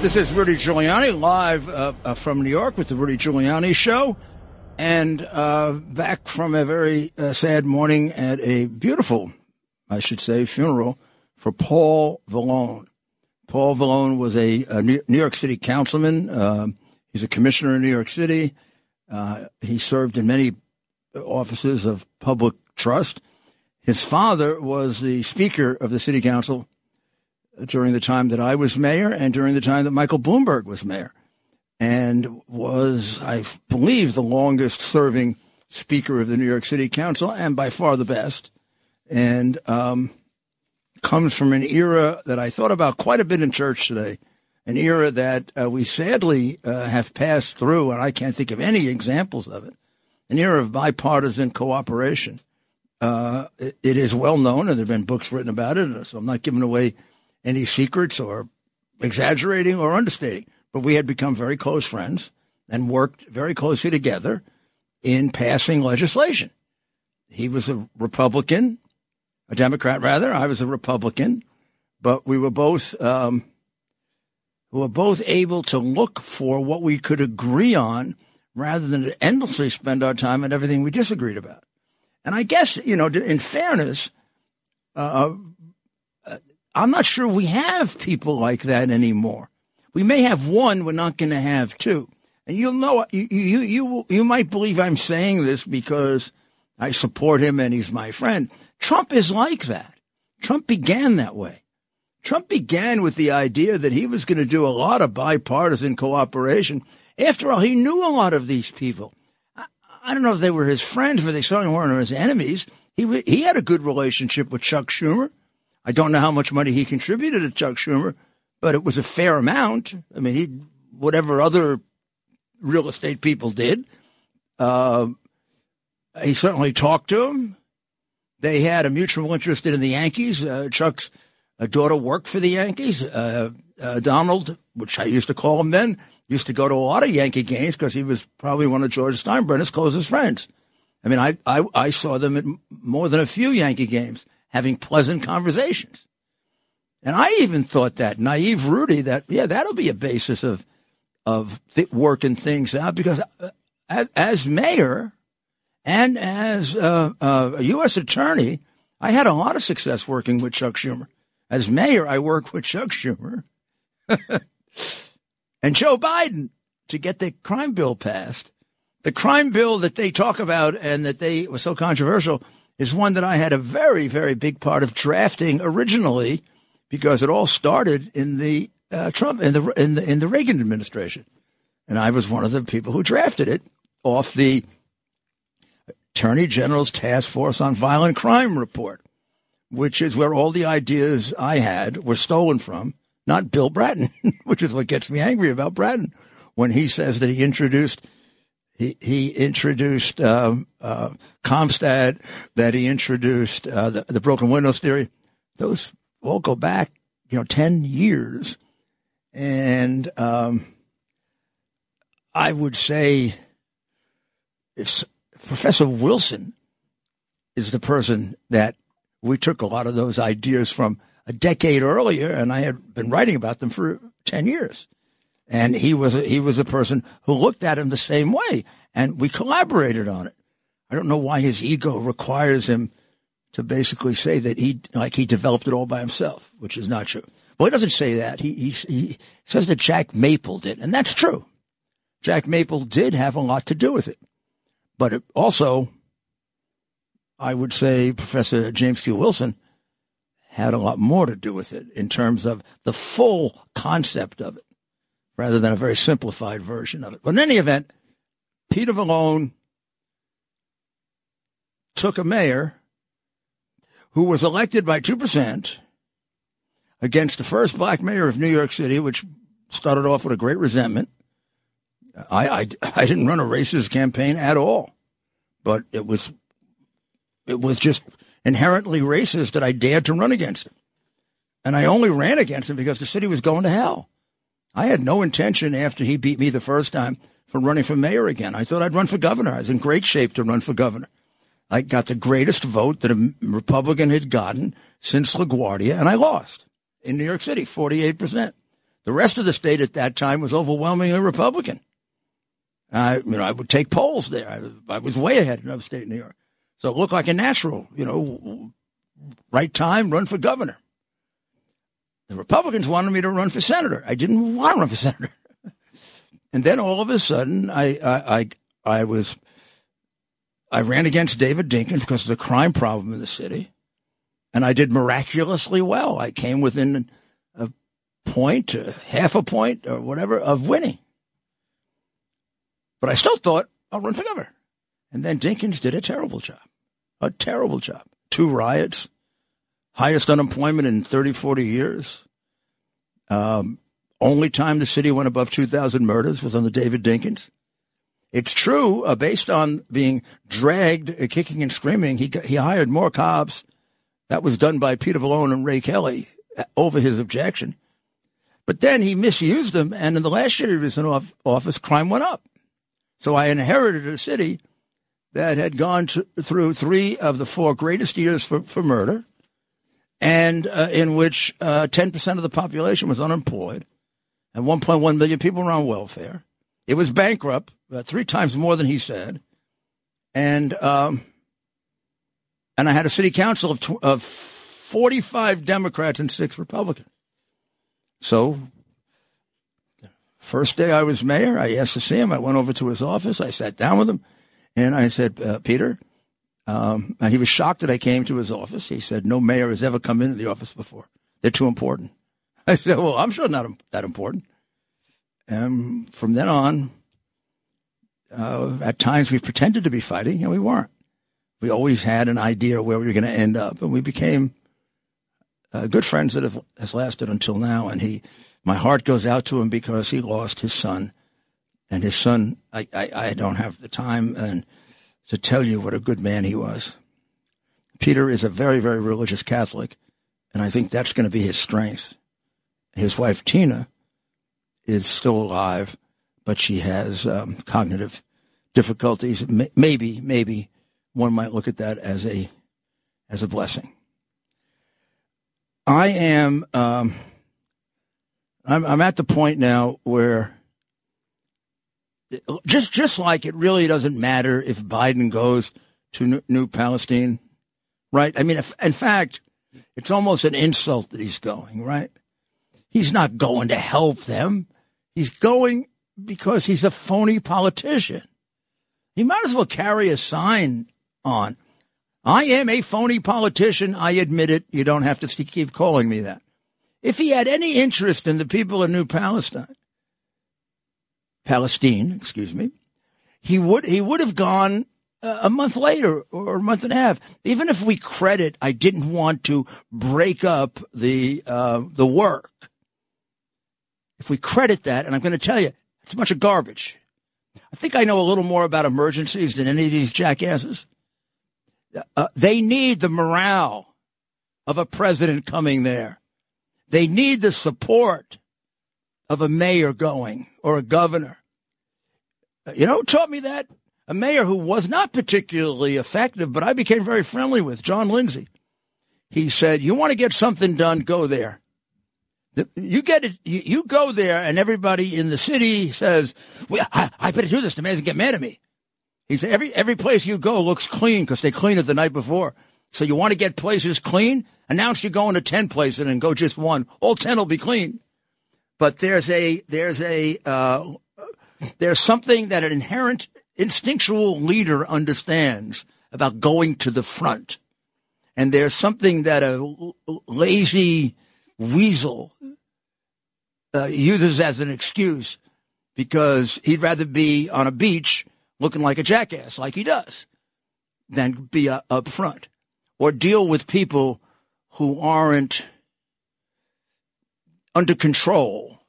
This is Rudy Giuliani live uh, uh, from New York with the Rudy Giuliani Show, and uh, back from a very uh, sad morning at a beautiful, I should say, funeral for Paul Vallone. Paul Vallone was a, a New York City councilman. Um, he's a commissioner in New York City. Uh, he served in many offices of public trust. His father was the speaker of the city council during the time that I was mayor and during the time that Michael Bloomberg was mayor, and was, I believe, the longest serving speaker of the New York City Council and by far the best. And um, comes from an era that I thought about quite a bit in church today, an era that uh, we sadly uh, have passed through, and I can't think of any examples of it, an era of bipartisan cooperation. Uh, it, it is well known, and there have been books written about it, so I'm not giving away any secrets or exaggerating or understating. But we had become very close friends and worked very closely together in passing legislation. He was a Republican, a Democrat rather. I was a Republican, but we were both um, we were both able to look for what we could agree on rather than to endlessly spend our time on everything we disagreed about. And I guess you know, in fairness, uh, I'm not sure we have people like that anymore. We may have one, we're not going to have two. And you'll know, you, you, you, you might believe I'm saying this because I support him and he's my friend. Trump is like that. Trump began that way. Trump began with the idea that he was going to do a lot of bipartisan cooperation. After all, he knew a lot of these people. I, I don't know if they were his friends, but they certainly weren't his enemies. He, he had a good relationship with Chuck Schumer. I don't know how much money he contributed to Chuck Schumer, but it was a fair amount. I mean, he, whatever other real estate people did, uh, he certainly talked to him. They had a mutual interest in the Yankees. Uh, Chuck's uh, daughter worked for the Yankees. Uh, uh, Donald, which I used to call him then, used to go to a lot of Yankee games because he was probably one of George Steinbrenner's closest friends. I mean, I, I, I saw them at more than a few Yankee games having pleasant conversations. And I even thought that naive Rudy that yeah that'll be a basis of of th- working things out because uh, as, as, mayor and as uh, uh, a U.S. attorney, I had a lot of success working with Chuck Schumer. As mayor, I worked with Chuck Schumer and Joe Biden to get the crime bill passed. The crime bill that they talk about and that they was so controversial is one that I had a very, very big part of drafting originally because it all started in the uh, Trump in the, in the in the Reagan administration, and I was one of the people who drafted it off the Attorney General's Task Force on Violent Crime report, which is where all the ideas I had were stolen from, not Bill Bratton, which is what gets me angry about Bratton when he says that he introduced he, he introduced um, uh, CompStat, that he introduced uh, the, the broken windows theory. Those all go back, you know, 10 years. And um, I would say if Professor Wilson is the person that we took a lot of those ideas from a decade earlier, and I had been writing about them for 10 years. And he was a, he was a person who looked at him the same way, and we collaborated on it. I don't know why his ego requires him to basically say that he like he developed it all by himself, which is not true. Well, he doesn't say that. He he, he says that Jack Maple did, and that's true. Jack Maple did have a lot to do with it, but it also, I would say, Professor James Q. Wilson had a lot more to do with it in terms of the full concept of it rather than a very simplified version of it. But in any event, Peter Vallone took a mayor who was elected by 2% against the first black mayor of New York City, which started off with a great resentment. I, I, I didn't run a racist campaign at all, but it was, it was just inherently racist that I dared to run against him. And I only ran against him because the city was going to hell. I had no intention after he beat me the first time for running for mayor again. I thought I'd run for governor. I was in great shape to run for governor. I got the greatest vote that a Republican had gotten since LaGuardia, and I lost in New York City, 48%. The rest of the state at that time was overwhelmingly Republican. I, you know, I would take polls there. I, I was way ahead in upstate New York. So it looked like a natural, you know, right time, run for governor. The Republicans wanted me to run for senator. I didn't want to run for senator. and then all of a sudden, I, I, I, I was, I ran against David Dinkins because of the crime problem in the city. And I did miraculously well. I came within a point, half a point, or whatever, of winning. But I still thought I'll run for governor. And then Dinkins did a terrible job. A terrible job. Two riots, highest unemployment in 30, 40 years. Um, only time the city went above 2,000 murders was under David Dinkins. It's true, uh, based on being dragged, uh, kicking and screaming, he, he hired more cops. That was done by Peter Vallone and Ray Kelly uh, over his objection. But then he misused them, and in the last year he was in office, crime went up. So I inherited a city that had gone to, through three of the four greatest years for, for murder, and uh, in which uh, 10% of the population was unemployed, and 1.1 million people were on welfare. It was bankrupt, uh, three times more than he said, and um, and I had a city council of, tw- of 45 Democrats and six Republicans. So First day I was mayor, I asked to see him. I went over to his office. I sat down with him, and I said, uh, Peter, um, and he was shocked that I came to his office. He said, no mayor has ever come into the office before. They're too important. I said, well, I'm sure not that important. And from then on, uh, at times we pretended to be fighting, and we weren't. We always had an idea where we were going to end up, and we became uh, good friends that have has lasted until now. And he my heart goes out to him because he lost his son. And his son, I, I, I don't have the time and to tell you what a good man he was. Peter is a very, very religious Catholic, and I think that's going to be his strength. His wife, Tina, is still alive, but she has um, cognitive difficulties. Maybe, maybe one might look at that as a as a blessing. I am um, I'm, I'm at the point now where just just like it really doesn't matter if Biden goes to New, Palestine, right? I mean, if, in fact, it's almost an insult that he's going, right? He's not going to help them. He's going because he's a phony politician. He might as well carry a sign on. I am a phony politician. I admit it. You don't have to keep calling me that. If he had any interest in the people of New Palestine, Palestine, excuse me, he would he would have gone a month later or a month and a half. Even if we credit, I didn't want to break up the uh, the work. If we credit that, and I'm going to tell you, it's a bunch of garbage. I think I know a little more about emergencies than any of these jackasses. Uh, they need the morale of a president coming there. They need the support of a mayor going or a governor. You know taught me that? A mayor who was not particularly effective, but I became very friendly with, John Lindsay. He said, You want to get something done, go there. You get it, you, go there, and everybody in the city says, well, I, I better do this. The man doesn't get mad at me. He said, every, every place you go looks clean because they cleaned it the night before. So you want to get places clean? Announce you're going to 10 places and go just one. All 10 will be clean. But there's a, there's a, uh, there's something that an inherent instinctual leader understands about going to the front. And there's something that a lazy weasel uh, uses as an excuse because he'd rather be on a beach looking like a jackass, like he does, than be uh, up front or deal with people who aren't under control.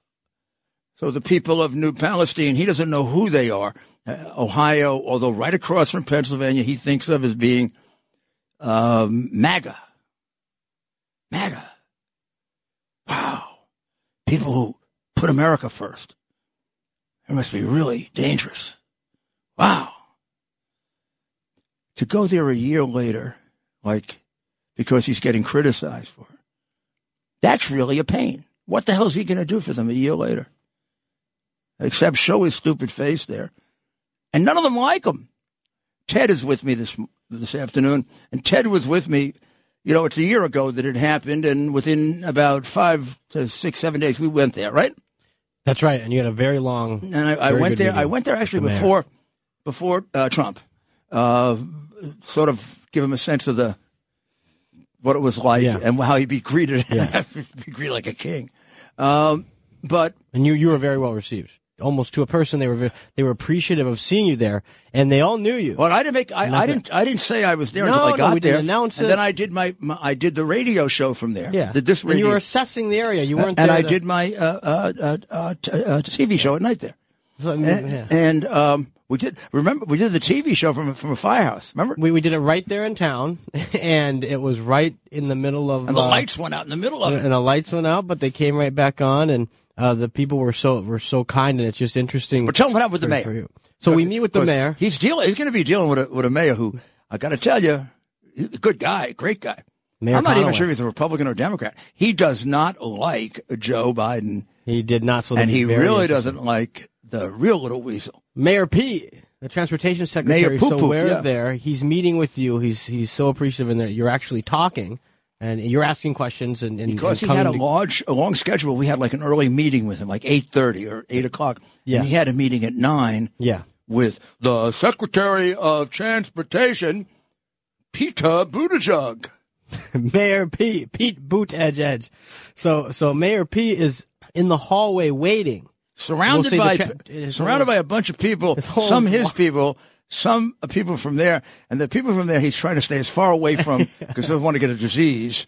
So the people of New Palestine, he doesn't know who they are. Uh, Ohio, although right across from Pennsylvania, he thinks of as being um, MAGA. MAGA. Wow. People who put America first. It must be really dangerous. Wow. To go there a year later, like because he's getting criticized for it. That's really a pain. What the hell is he going to do for them a year later? Except show his stupid face there. And none of them like him. Ted is with me this this afternoon, and Ted was with me. You know, it's a year ago that it happened, and within about five to six, seven days, we went there, right? That's right, and you had a very long. And I, I went there. I went there actually the before, before uh, Trump, uh, sort of give him a sense of the what it was like Yeah. and how he'd be greeted, Yeah. be greeted like a king. Um, but and you you were very well received, almost to a person. They were they were appreciative of seeing you there, and they all knew you. Well, I didn't make. I, And I didn't. I didn't say I was there No, until I no, got we there. didn't announce and it. then I did my, my. I did the radio show from there. yeah, Did this and you were assessing the area. You weren't and there I to- did my uh, uh, uh, uh, t- uh, TV show at night there. so, And, yeah. and um, we did. Remember, we did the TV show from from a firehouse. Remember? We we did it right there in town, and it was right in the middle of and the uh, lights went out in the middle of it. and the lights went out, but they came right back on, and uh, the people were so were so kind, and it's just interesting. But tell them what happened with the mayor. So we meet with the mayor. He's dealing. He's going to be dealing with a, with a mayor who I got to tell you, he's a good guy, great guy. Mayor I'm not even sure if he's a Republican or Democrat. He does not like Joe Biden, He did not. So and he really doesn't like the real little weasel. Mayor Pete, the transportation secretary, Mayor so aware yeah. there. He's meeting with you. He's he's so appreciative, and that you're actually talking, and you're asking questions, and, and Because and he had a to- large, a long schedule. We had like an early meeting with him, like eight thirty or eight o'clock. Yeah. And he had a meeting at nine yeah. with the Secretary of Transportation, Peter Buttigieg. Mayor Pete, Pete Boot Edge Edge. So so Mayor Pete is in the hallway waiting. surrounded We'll by tra- surrounded by a bunch of people. his Some his people, some people from there, and the people from there he's trying to stay as far away from because they don't want to get a disease.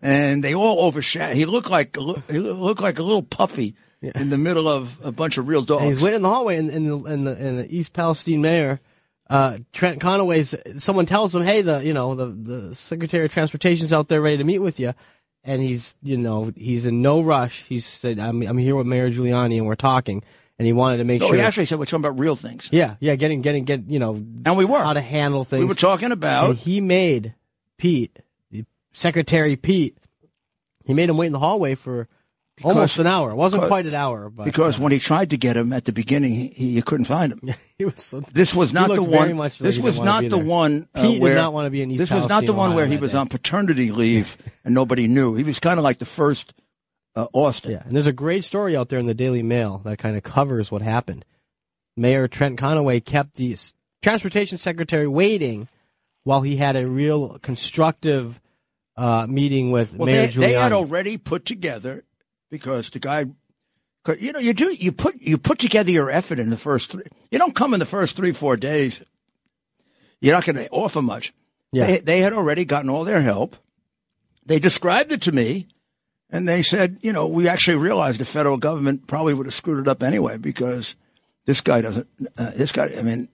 And they all overshadow. He looked like a he looked like a little puppy in the middle of a bunch of real dogs. And he's waiting in the hallway, and, and, the, and, the, and the East Palestine mayor, uh, Trent Conaway's, someone tells him, hey, the, you know, the, the Secretary of Transportation's out there ready to meet with you. And he's, you know, he's in no rush. He said, I'm, I'm here with Mayor Giuliani and we're talking. And he wanted to make no, sure. he actually said we're talking about real things, yeah, yeah, getting, getting, get, you know, and we were. how to handle things. we were talking and about he made Pete, the Secretary Pete, he made him wait in the hallway for almost an hour. It wasn't because- quite an hour, but because when he tried to get him at the beginning, he, he you couldn't find him. he was so, This was not the one. like This was not the there. one uh, Pete did not want to be in East This was not the one Ohio where he was day. on paternity leave and nobody knew. He was kind of like the first uh, Austin. Yeah, and there's a great story out there in the Daily Mail that kind of covers what happened. Mayor Trent Conaway kept the transportation secretary waiting while he had a real constructive uh, meeting with Well, Mayor they, they had already put together because the guy, you know, you do you put you put together your effort in the first three. You don't come in the first three four days. You're not going to offer much. Yeah. They, they had already gotten all their help. They described it to me, and they said, you know, we actually realized the federal government probably would have screwed it up anyway because this guy doesn't. Uh, this guy, I mean.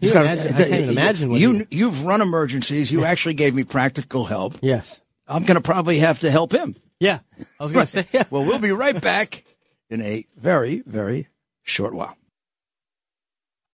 this you guy- imagine- I can't even imagine you. he- You've run emergencies. You actually gave me practical help. yes. I'm going to probably have to help him. Yeah. I was going to say, yeah. Well, we'll be right back in a very, very short while.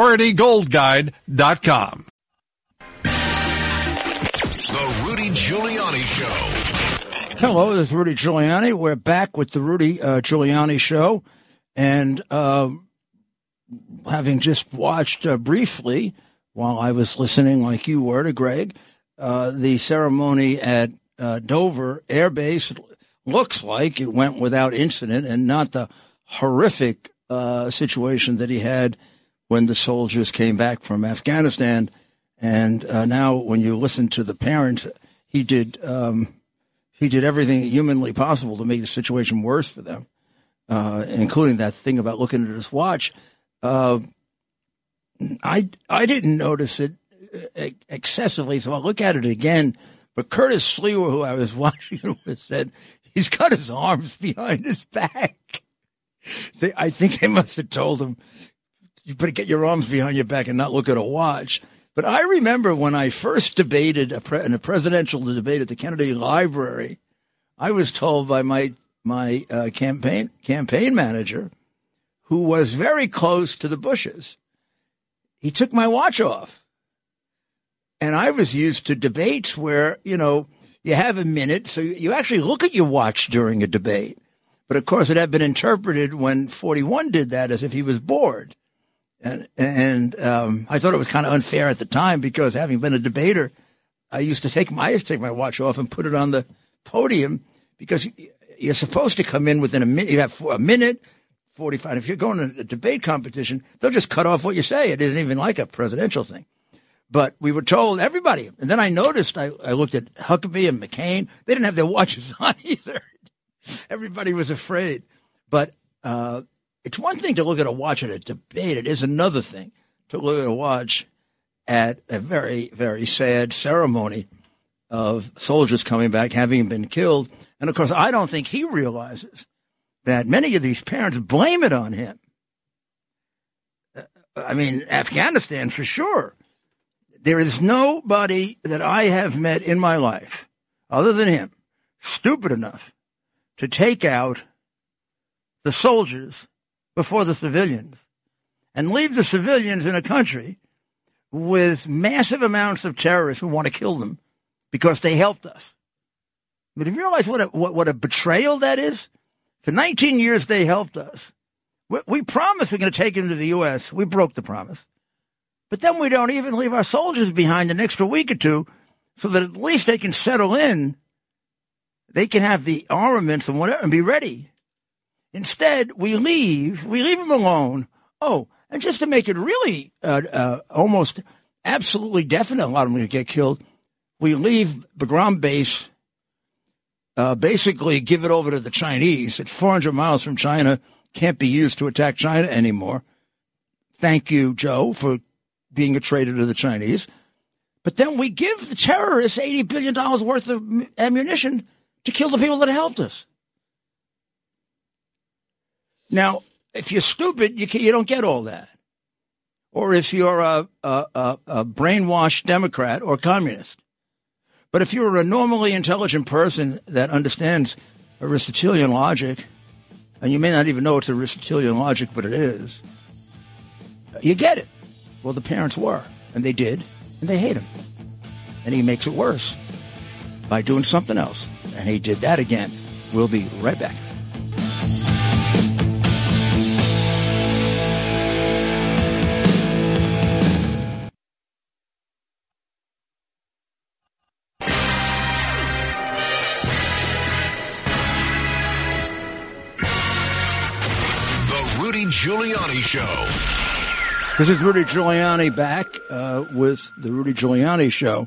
PriorityGoldGuide.com. The Rudy Giuliani Show. Hello, this is Rudy Giuliani. We're back with the Rudy uh, Giuliani Show. And uh, having just watched uh, briefly, while I was listening like you were to Greg, uh, the ceremony at uh, Dover Air Base looks like it went without incident and not the horrific uh, situation that he had when the soldiers came back from Afghanistan. And uh, now, when you listen to the parents, he did um, he did everything humanly possible to make the situation worse for them, uh, including that thing about looking at his watch. Uh, I I didn't notice it uh, excessively, so I'll look at it again. But Curtis Sliwa, who I was watching said he's got his arms behind his back. They, I think they must have told him, you better get your arms behind your back and not look at a watch. But I remember when I first debated a pre- in a presidential debate at the Kennedy Library, I was told by my my uh, campaign campaign manager, who was very close to the Bushes, he took my watch off. And I was used to debates where, you know, you have a minute, so you actually look at your watch during a debate. But of course, it had been interpreted when 41 did that as if he was bored. And, and um, I thought it was kind of unfair at the time because having been a debater, I used to take my, I used to take my watch off and put it on the podium because you're supposed to come in within a minute. You have a minute, 45. If you're going to a debate competition, they'll just cut off what you say. It isn't even like a presidential thing. But we were told everybody. And then I noticed, I, I looked at Huckabee and McCain. They didn't have their watches on either. everybody was afraid. But uh, it's one thing to look at a watch at a debate. It is another thing to look at a watch at a very, very sad ceremony of soldiers coming back, having been killed. And of course, I don't think he realizes that many of these parents blame it on him. Uh, I mean, Afghanistan for sure. There is nobody that I have met in my life other than him stupid enough to take out the soldiers before the civilians and leave the civilians in a country with massive amounts of terrorists who want to kill them because they helped us. But do you realize what a, what, what a betrayal that is? For 19 years, they helped us. We, we promised we're going to take them to the U.S. We broke the promise. But then we don't even leave our soldiers behind an extra week or two so that at least they can settle in. They can have the armaments and whatever and be ready. Instead, we leave, we leave them alone. Oh, and just to make it really uh, uh, almost absolutely definite, a lot of them gonna get killed. We leave Bagram base, uh, basically give it over to the Chinese at 400 miles from China. Can't be used to attack China anymore. Thank you, Joe, for being a traitor to the Chinese. But then we give the terrorists $80 billion worth of ammunition to kill the people that helped us. Now, if you're stupid, you, can, you don't get all that. Or if you're a, a, a, a brainwashed Democrat or communist. But if you're a normally intelligent person that understands Aristotelian logic, and you may not even know it's Aristotelian logic, but it is, you get it. Well, the parents were, and they did, and they hate him. And he makes it worse by doing something else. And he did that again. We'll be right back. Show. This is Rudy Giuliani back uh, with the Rudy Giuliani Show.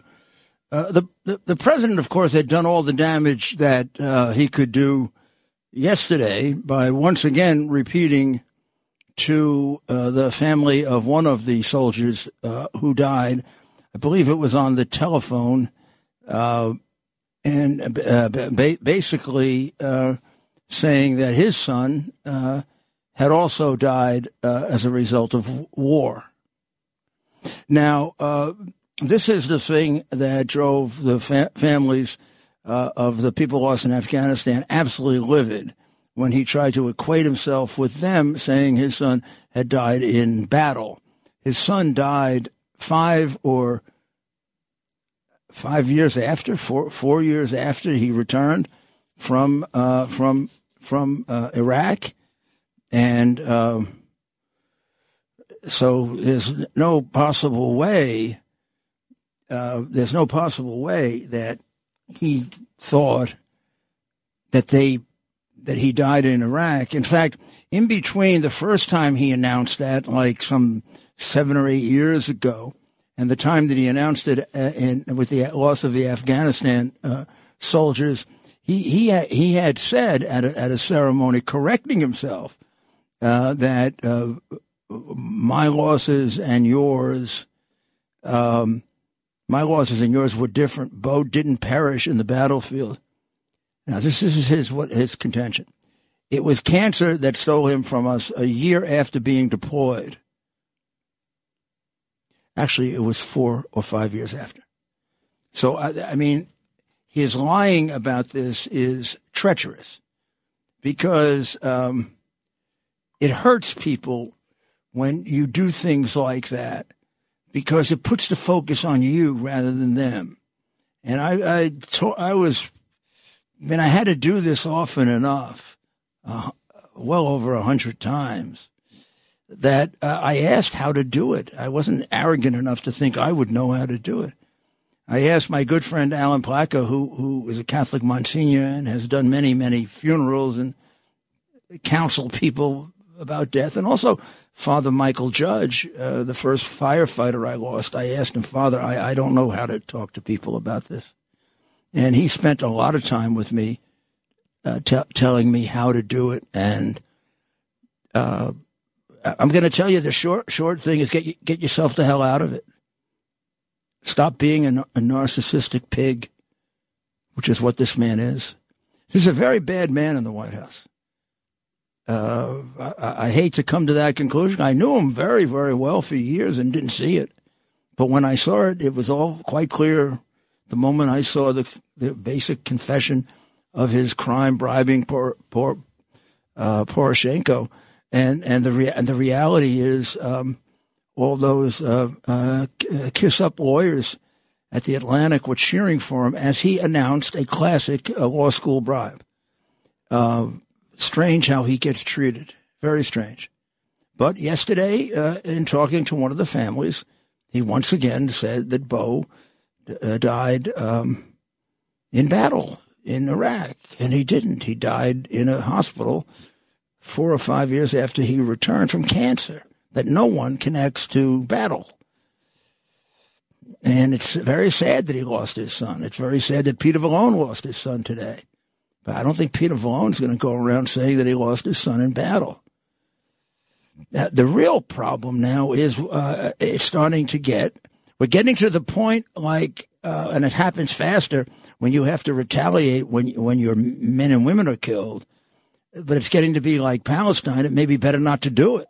Uh, the, the, the president, of course, had done all the damage that uh, he could do yesterday by once again repeating to uh, the family of one of the soldiers uh, who died. I believe it was on the telephone, uh, and ba- basically saying that his son had also died uh, as a result of war. Now, uh, this is the thing that drove the fa- families uh, of the people lost in Afghanistan absolutely livid when he tried to equate himself with them, saying his son had died in battle. His son died five or five years after, four, four years after he returned from uh, from from uh, Iraq and um, so there's no possible way. Uh, there's no possible way that he thought that they that he died in Iraq. In fact, in between the first time he announced that, like some seven or eight years ago, and the time that he announced it uh, in, with the loss of the Afghanistan uh, soldiers, he he had, he had said at a, at a ceremony, correcting himself, uh, that uh, my losses and yours, um, my losses and yours were different. Bo didn't perish in the battlefield. Now this, this is his what his contention. It was cancer that stole him from us a year after being deployed. Actually, it was four or five years after. So, I, I mean, his lying about this is treacherous because um, it hurts people when you do things like that because it puts the focus on you rather than them. And I, I, to, I was, I mean, I had to do this often enough, uh, well over a hundred times that uh, I asked how to do it. I wasn't arrogant enough to think I would know how to do it. I asked my good friend Alan Placa, who who is a Catholic Monsignor and has done many many funerals and counsel people about death, and also Father Michael Judge, uh, the first firefighter I lost. I asked him, Father, I, I don't know how to talk to people about this, and he spent a lot of time with me, uh, t- telling me how to do it, and uh, I'm going to tell you the short short thing is get get yourself the hell out of it. Stop being a, a narcissistic pig, which is what this man is. This is a very bad man in the White House. Uh, I, I, hate to come to that conclusion. I knew him very, very well for years and didn't see it. But when I saw it, it was all quite clear the moment I saw the, the basic confession of his crime bribing poor, poor, uh, Poroshenko and and the rea- and the reality is um, all those uh, uh, kiss up lawyers at the Atlantic were cheering for him as he announced a classic uh, law school bribe. Strange how he gets treated. Very strange. But yesterday, uh, in talking to one of the families, he once again said that Bo uh, died um, in battle in Iraq, and he didn't. He died in a hospital four or five years after he returned from cancer that no one connects to battle. And it's very sad that he lost his son. It's very sad that Peter Vallone lost his son today. But I don't think Peter Vallone's going to go around saying that he lost his son in battle. Now, the real problem now is uh, it's starting to get, we're getting to the point like, uh, and it happens faster when you have to retaliate when, when your men and women are killed but it's getting to be like Palestine. It may be better not to do it.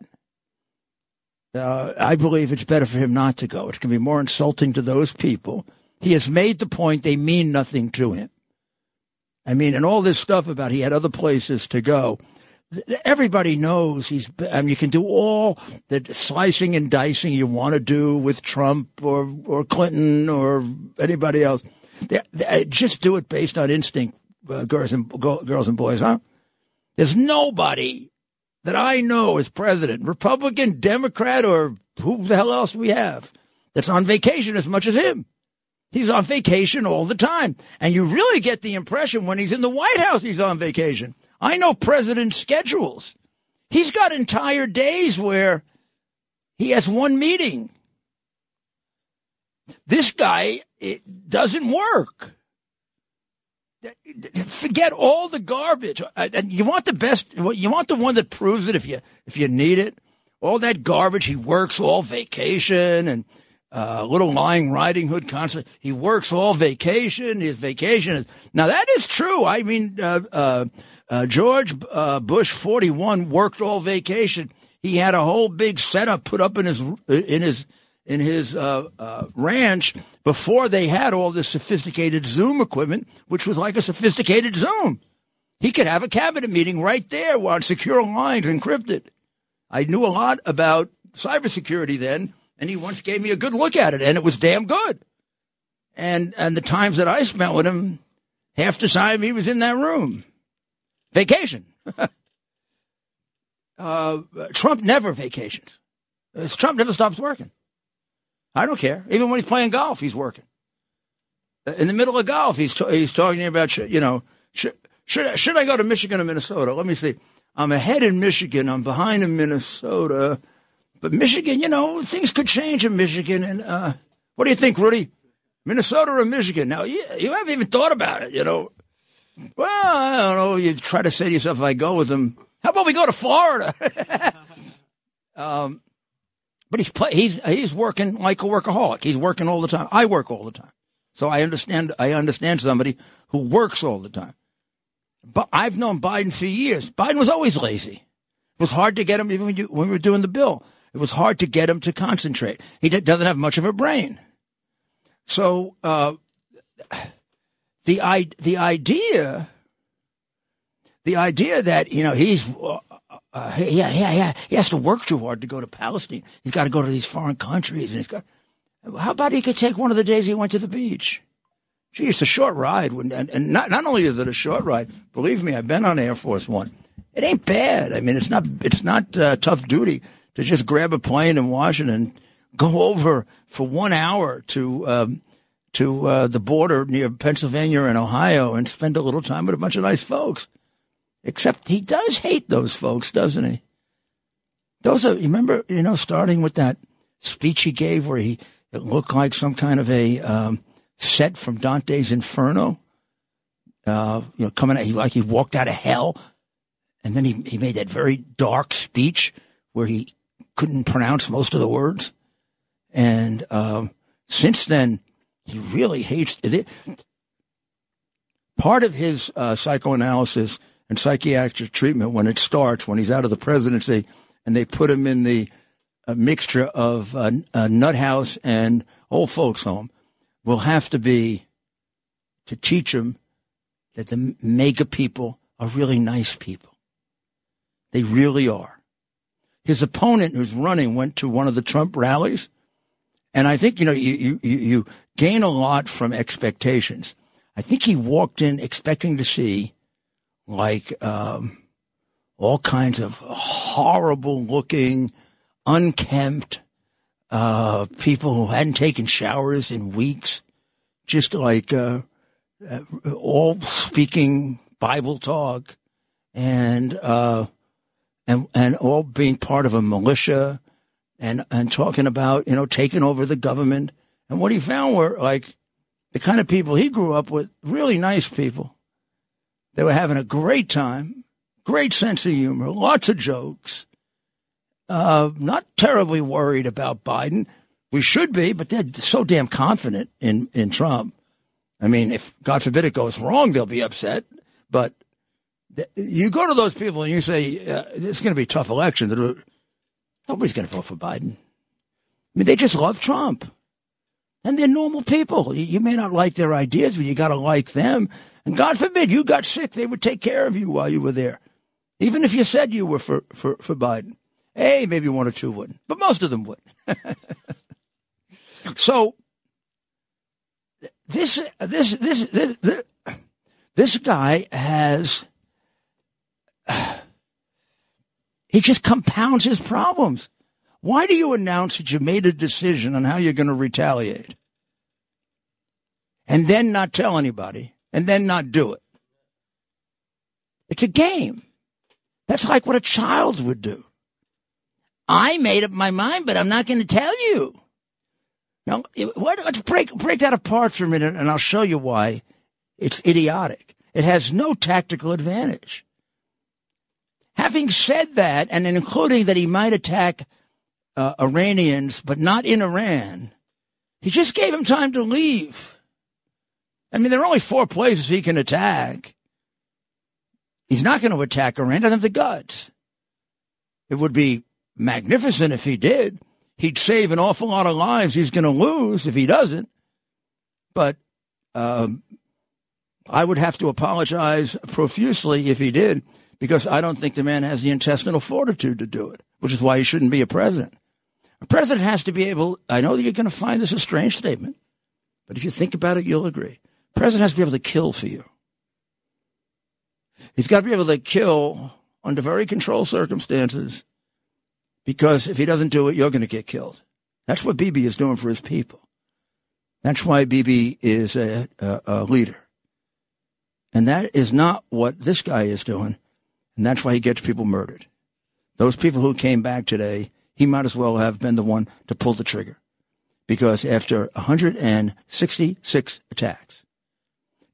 Uh, I believe it's better for him not to go. It's going to be more insulting to those people. He has made the point they mean nothing to him. I mean, and all this stuff about he had other places to go. Everybody knows he's, I mean, you can do all the slicing and dicing you want to do with Trump or, or Clinton or anybody else. They, they, just do it based on instinct, uh, girls and, girls and boys, huh? There's nobody that I know as president, Republican, Democrat, or who the hell else we have, that's on vacation as much as him. He's on vacation all the time. And you really get the impression when he's in the White House, he's on vacation. I know president's schedules. He's got entire days where he has one meeting. This guy, it doesn't work forget all the garbage. You want the best. You want the one that proves it if you if you need it. All that garbage. He works all vacation and uh, little lying riding hood concert. He works all vacation. His vacation is now that is true. I mean, uh, uh, uh George uh, Bush forty one worked all vacation. He had a whole big setup put up in his in his in his uh, uh, ranch before they had all this sophisticated Zoom equipment, which was like a sophisticated Zoom. He could have a cabinet meeting right there on secure lines encrypted. I knew a lot about cybersecurity then, and he once gave me a good look at it, and it was damn good. And and the times that I spent with him, half the time he was in that room, vacation. uh, Trump never vacations. Trump never stops working. I don't care. Even when he's playing golf, he's working. in the middle of golf, he's t- he's talking about you know should should should I go to Michigan or Minnesota? Let me see. I'm ahead in Michigan. I'm behind in Minnesota. But Michigan, you know, things could change in Michigan. And uh, what do you think, Rudy? Minnesota or Michigan? Now, you, you haven't even thought about it, you know. Well, I don't know. You try to say to yourself, if I go with them, how about we go to Florida? um, but he's play, he's he's working like a workaholic. He's working all the time. I work all the time, so I understand. I understand somebody who works all the time. But I've known Biden for years. Biden was always lazy. It was hard to get him even when, you, when we were doing the bill. It was hard to get him to concentrate. He doesn't have much of a brain. So uh, the I- the idea the idea that you know he's uh, uh, yeah yeah yeah he has to work too hard to go to Palestine. He's got to go to these foreign countries, and he's got. How about he could take one of the days he went to the beach? Gee, it's a short ride, and, and not not only is it a short ride. Believe me, I've been on Air Force One. It ain't bad. I mean, it's not it's not uh, tough duty to just grab a plane in Washington, go over for one hour to um, to uh, the border near Pennsylvania and Ohio and spend a little time with a bunch of nice folks. Except he does hate those folks, doesn't he? Those are, remember, you know, starting with that speech he gave where he, it looked like some kind of a um, set from Dante's Inferno. Uh, you know, coming out, like he walked out of hell. And then he, he made that very dark speech where he couldn't pronounce most of the words. And um, since then, he really hates it. Part of his uh, psychoanalysis and psychiatric treatment, when it starts, when he's out of the presidency, and they put him in the uh, mixture of uh, a nut house and old folks home, will have to be to teach him that the MAGA people are really nice people. They really are. His opponent who's running went to one of the Trump rallies. And I think, you know, you, you, you gain a lot from expectations. I think he walked in expecting to see like, um, all kinds of horrible looking, unkempt, uh, people who hadn't taken showers in weeks, just like, uh, uh all speaking Bible talk and, uh, and and all being part of a militia and and talking about you know taking over the government. And what he found were like the kind of people he grew up with, really nice people. They were having a great time, great sense of humor, lots of jokes. Uh, not terribly worried about Biden. We should be, but they're so damn confident in in Trump. I mean, if God forbid it goes wrong, they'll be upset. But you go to those people and you say uh, it's going to be a tough election. Nobody's going to vote for Biden. I mean, they just love Trump, and they're normal people. You, may not like their ideas, but you got to like them. And God forbid you got sick, they would take care of you while you were there, even if you said you were for for, for Biden. Hey, maybe one or two wouldn't, but most of them would. so this this this this, this, this guy has he just compounds his problems. Why do you announce that you made a decision on how you're going to retaliate and then not tell anybody and then not do it? It's a game. That's like what a child would do. I made up my mind, but I'm not going to tell you. Now, let's break, break that apart for a minute and I'll show you why it's idiotic. It has no tactical advantage. Having said that, and including that he might attack uh, Iranians, but not in Iran, he just gave him time to leave. I mean, there are only four places he can attack. He's not going to attack Iran. Doesn't have the guts. It would be magnificent if he did. He'd save an awful lot of lives. He's going to lose if he doesn't. But um, I would have to apologize profusely if he did because I don't think the man has the intestinal fortitude to do it, which is why he shouldn't be a president. A president has to be able, I know that you're going to find this a strange statement, but if you think about it, you'll agree. The president has to be able to kill for you. He's got to be able to kill under very controlled circumstances because if he doesn't do it, you're going to get killed. That's what Bibi is doing for his people. That's why Bibi is a, a, a leader. And that is not what this guy is doing. And that's why he gets people murdered. Those people who came back today, he might as well have been the one to pull the trigger. Because after 166 attacks,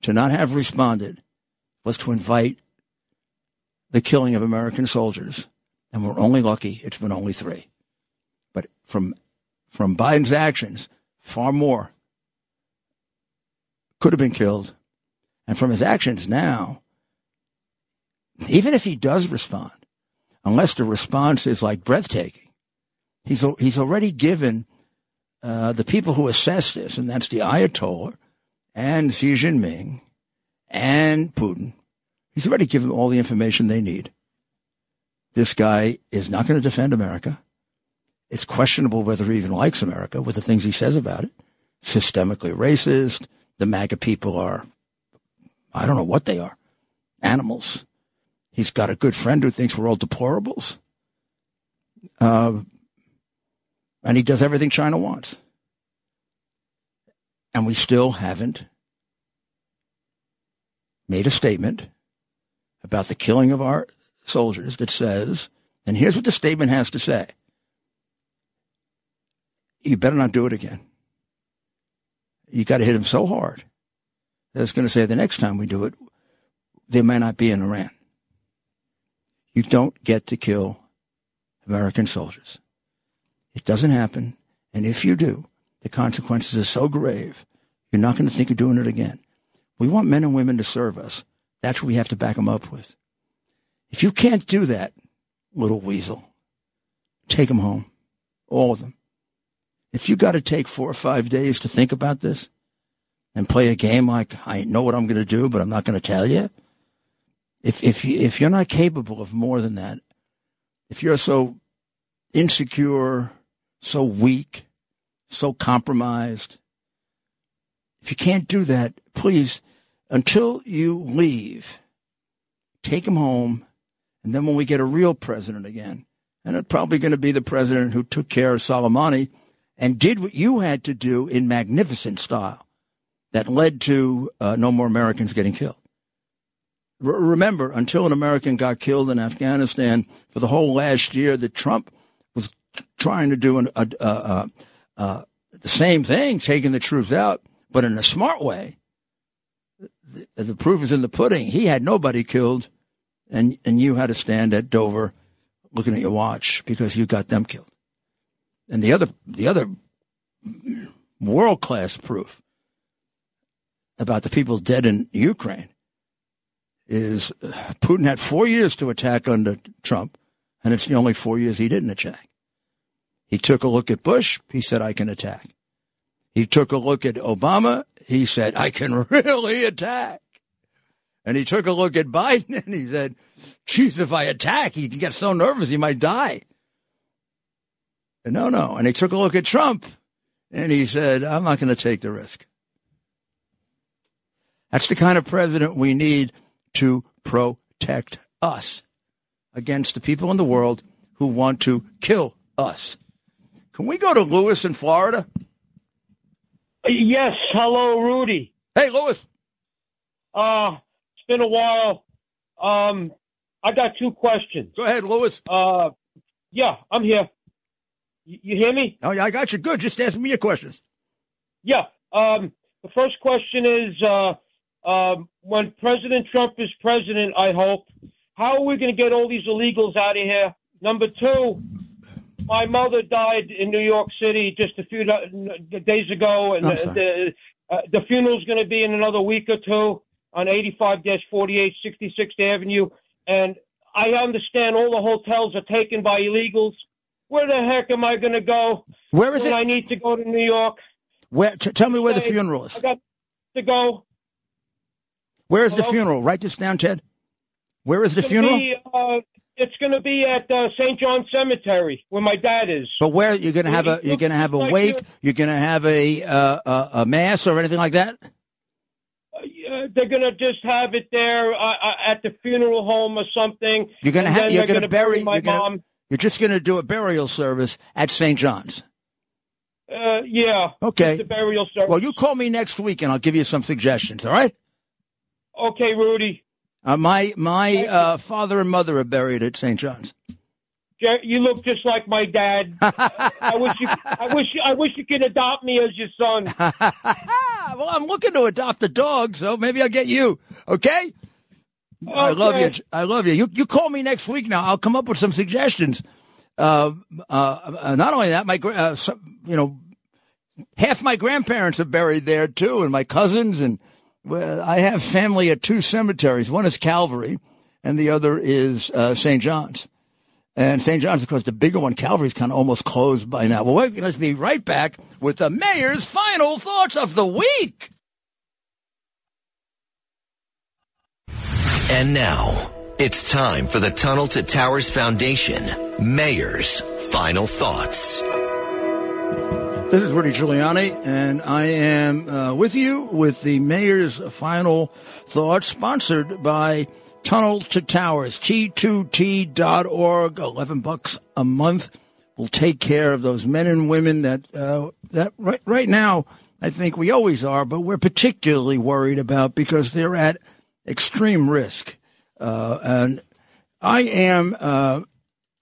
to not have responded was to invite the killing of American soldiers. And we're only lucky it's been only three. But from, from Biden's actions, far more could have been killed. And from his actions now, even if he does respond, unless the response is like breathtaking, he's, he's already given uh, the people who assess this, and that's the Ayatollah and Xi Jinping and Putin, he's already given all the information they need. This guy is not going to defend America. It's questionable whether he even likes America with the things he says about it. Systemically racist. The MAGA people are, I don't know what they are, animals. He's got a good friend who thinks we're all deplorables. Uh, and he does everything China wants. And we still haven't made a statement about the killing of our soldiers that says, and here's what the statement has to say you better not do it again. You got to hit him so hard that it's going to say the next time we do it, they may not be in Iran. You don't get to kill American soldiers. It doesn't happen. And if you do, the consequences are so grave, you're not going to think of doing it again. We want men and women to serve us. That's what we have to back them up with. If you can't do that, little weasel, take them home. All of them. If you got to take four or five days to think about this and play a game like I know what I'm going to do, but I'm not going to tell you. If, if, you, if you're not capable of more than that, if you're so insecure, so weak, so compromised, if you can't do that, please, until you leave, take him home. And then when we get a real president again, and it's probably going to be the president who took care of Soleimani and did what you had to do in magnificent style that led to uh, no more Americans getting killed. Remember, until an American got killed in Afghanistan for the whole last year, that Trump was trying to do an, a, a, a, the same thing, taking the troops out, but in a smart way. The, the proof is in the pudding. He had nobody killed, and and you had to stand at Dover, looking at your watch because you got them killed. And the other the other world class proof about the people dead in Ukraine is uh, Putin had four years to attack under Trump, and it's the only four years he didn't attack. He took a look at Bush. He said, I can attack. He took a look at Obama. He said, I can really attack. And he took a look at Biden and he said, geez, if I attack, he can get so nervous he might die. And no, no. And he took a look at Trump and he said, I'm not going to take the risk. That's the kind of president we need to protect us against the people in the world who want to kill us. Can we go to Lewis in Florida? Yes. Hello, Rudy. Hey, Lewis. Uh, it's been a while. Um, I got two questions. Go ahead, Lewis. Uh, yeah, I'm here. Y- you hear me? Oh, yeah, I got you. Good. Just ask me your questions. Yeah. Um, the first question is, uh, um, when President Trump is president, I hope, how are we going to get all these illegals out of here? Number two, my mother died in New York City just a few days ago, and the, the, uh, the funeral's going to be in another week or two on 85-48 66th Avenue. And I understand all the hotels are taken by illegals. Where the heck am I going to go Where is it? I need to go to New York? Where? T- tell me where the funeral is. I got to go. Where is the funeral? Write this down, Ted. Where is the It's gonna funeral? be, uh, it's going to be at uh, St. John Cemetery where my dad is. But where you're going to have a you're going to have a wake? you're- going to have a uh, a, a mass or anything like that? Uh, they're going to just have it there uh, uh, at the funeral home or something. You're going to have you're they're going to gonna bury my you're, gonna, mom. you're just going to do a burial service at St. John's. Uh, yeah. Okay. The burial service. Well, you call me next week and I'll give you some suggestions. All right? Okay, Rudy. Uh, my my uh, father and mother are buried at St. John's. You look just like my dad. I wish you. I wish. You, I wish you could adopt me as your son. well, I'm looking to adopt a dog, so maybe I'll get you. Okay? I love you. I love you. You you call me next week now. I'll come up with some suggestions. Uh, uh, not only that, my uh, you know, half my grandparents are buried there too, and my cousins, and well, I have family at two cemeteries. One is Calvary, and the other is uh, St. John's. And St. John's, of course, the bigger one, Calvary's kind of almost closed by now. Well, we're going to be right back with the mayor's final thoughts of the week. And now, it's time for the Tunnel to Towers Foundation Mayor's Final Thoughts. This is Rudy Giuliani, and I am uh, with you with the mayor's final thoughts, sponsored by Tunnel to Towers, T2T.org, 11 bucks a month will take care of those men and women that, uh, that right, right now, I think we always are, but we're particularly worried about because they're at extreme risk. Uh, and I am, uh,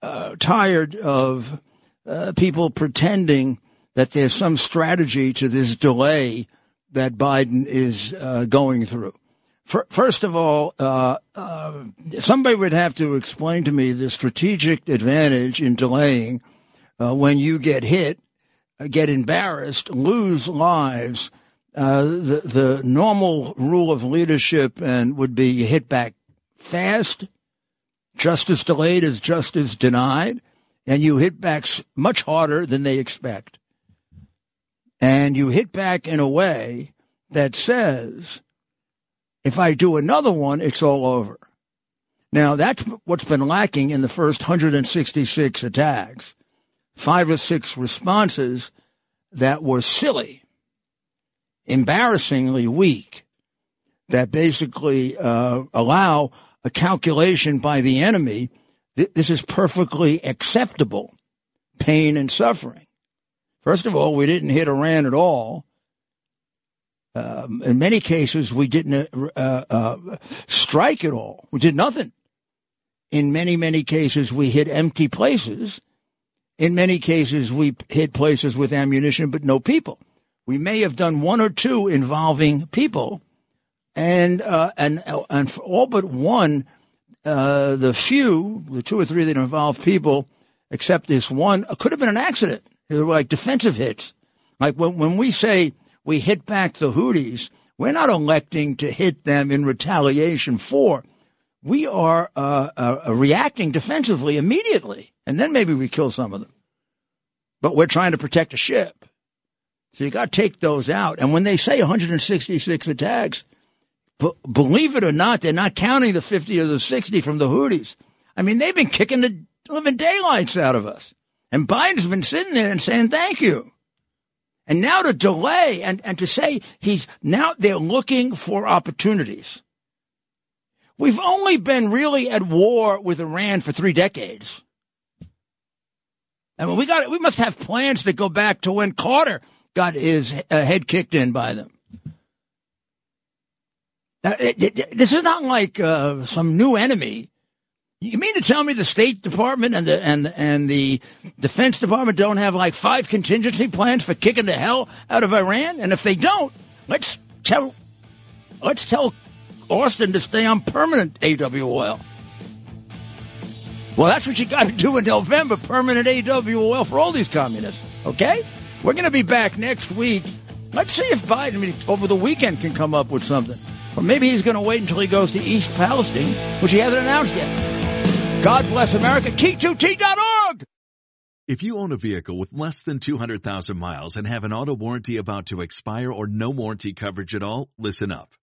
uh, tired of, uh, people pretending that there's some strategy to this delay that Biden is uh, going through. Fir- First of all, uh, uh, somebody would have to explain to me the strategic advantage in delaying uh, when you get hit, uh, get embarrassed, lose lives. Uh, the the normal rule of leadership and would be you hit back fast, justice delayed is justice denied, and you hit back much harder than they expect and you hit back in a way that says, if I do another one, it's all over. Now, that's what's been lacking in the first 166 attacks. Five or six responses that were silly, embarrassingly weak, that basically uh, allow a calculation by the enemy. Th- This is perfectly acceptable pain and suffering. First of all, we didn't hit Iran at all. Um, in many cases, we didn't uh, uh, strike at all. We did nothing. In many, many cases, we hit empty places. In many cases, we hit places with ammunition, but no people. We may have done one or two involving people, and uh, and and for all but one, uh, the few, the two or three that involved people, except this one, uh, could have been an accident. They were like defensive hits. Like when, when we say we hit back the Houthis, we're not electing to hit them in retaliation for. We are uh, uh, reacting defensively immediately, and then maybe we kill some of them. But we're trying to protect a ship. So you got to take those out. And when they say 166 attacks, b- believe it or not, they're not counting the 50 or the 60 from the Houthis. I mean, they've been kicking the living daylights out of us. And Biden's been sitting there and saying thank you. And now to delay and, and to say he's now they're looking for opportunities. We've only been really at war with Iran for three decades. I mean, we got we must have plans that go back to when Carter got his uh, head kicked in by them. Now, it- it- this is not like uh, some new enemy. You mean to tell me the State Department and the and and the Defense Department don't have like five contingency plans for kicking the hell out of Iran? And if they don't, let's tell let's tell Austin to stay on permanent AWOL. Well, that's what you got to do in November, permanent AWOL for all these communists. Okay? We're going to be back next week. Let's see if Biden over the weekend can come up with something. Or maybe he's going to wait until he goes to East Palestine, which he hasn't announced yet. God bless America. T2T.org. If you own a vehicle with less than 200,000 miles and have an auto warranty about to expire or no warranty coverage at all, listen up.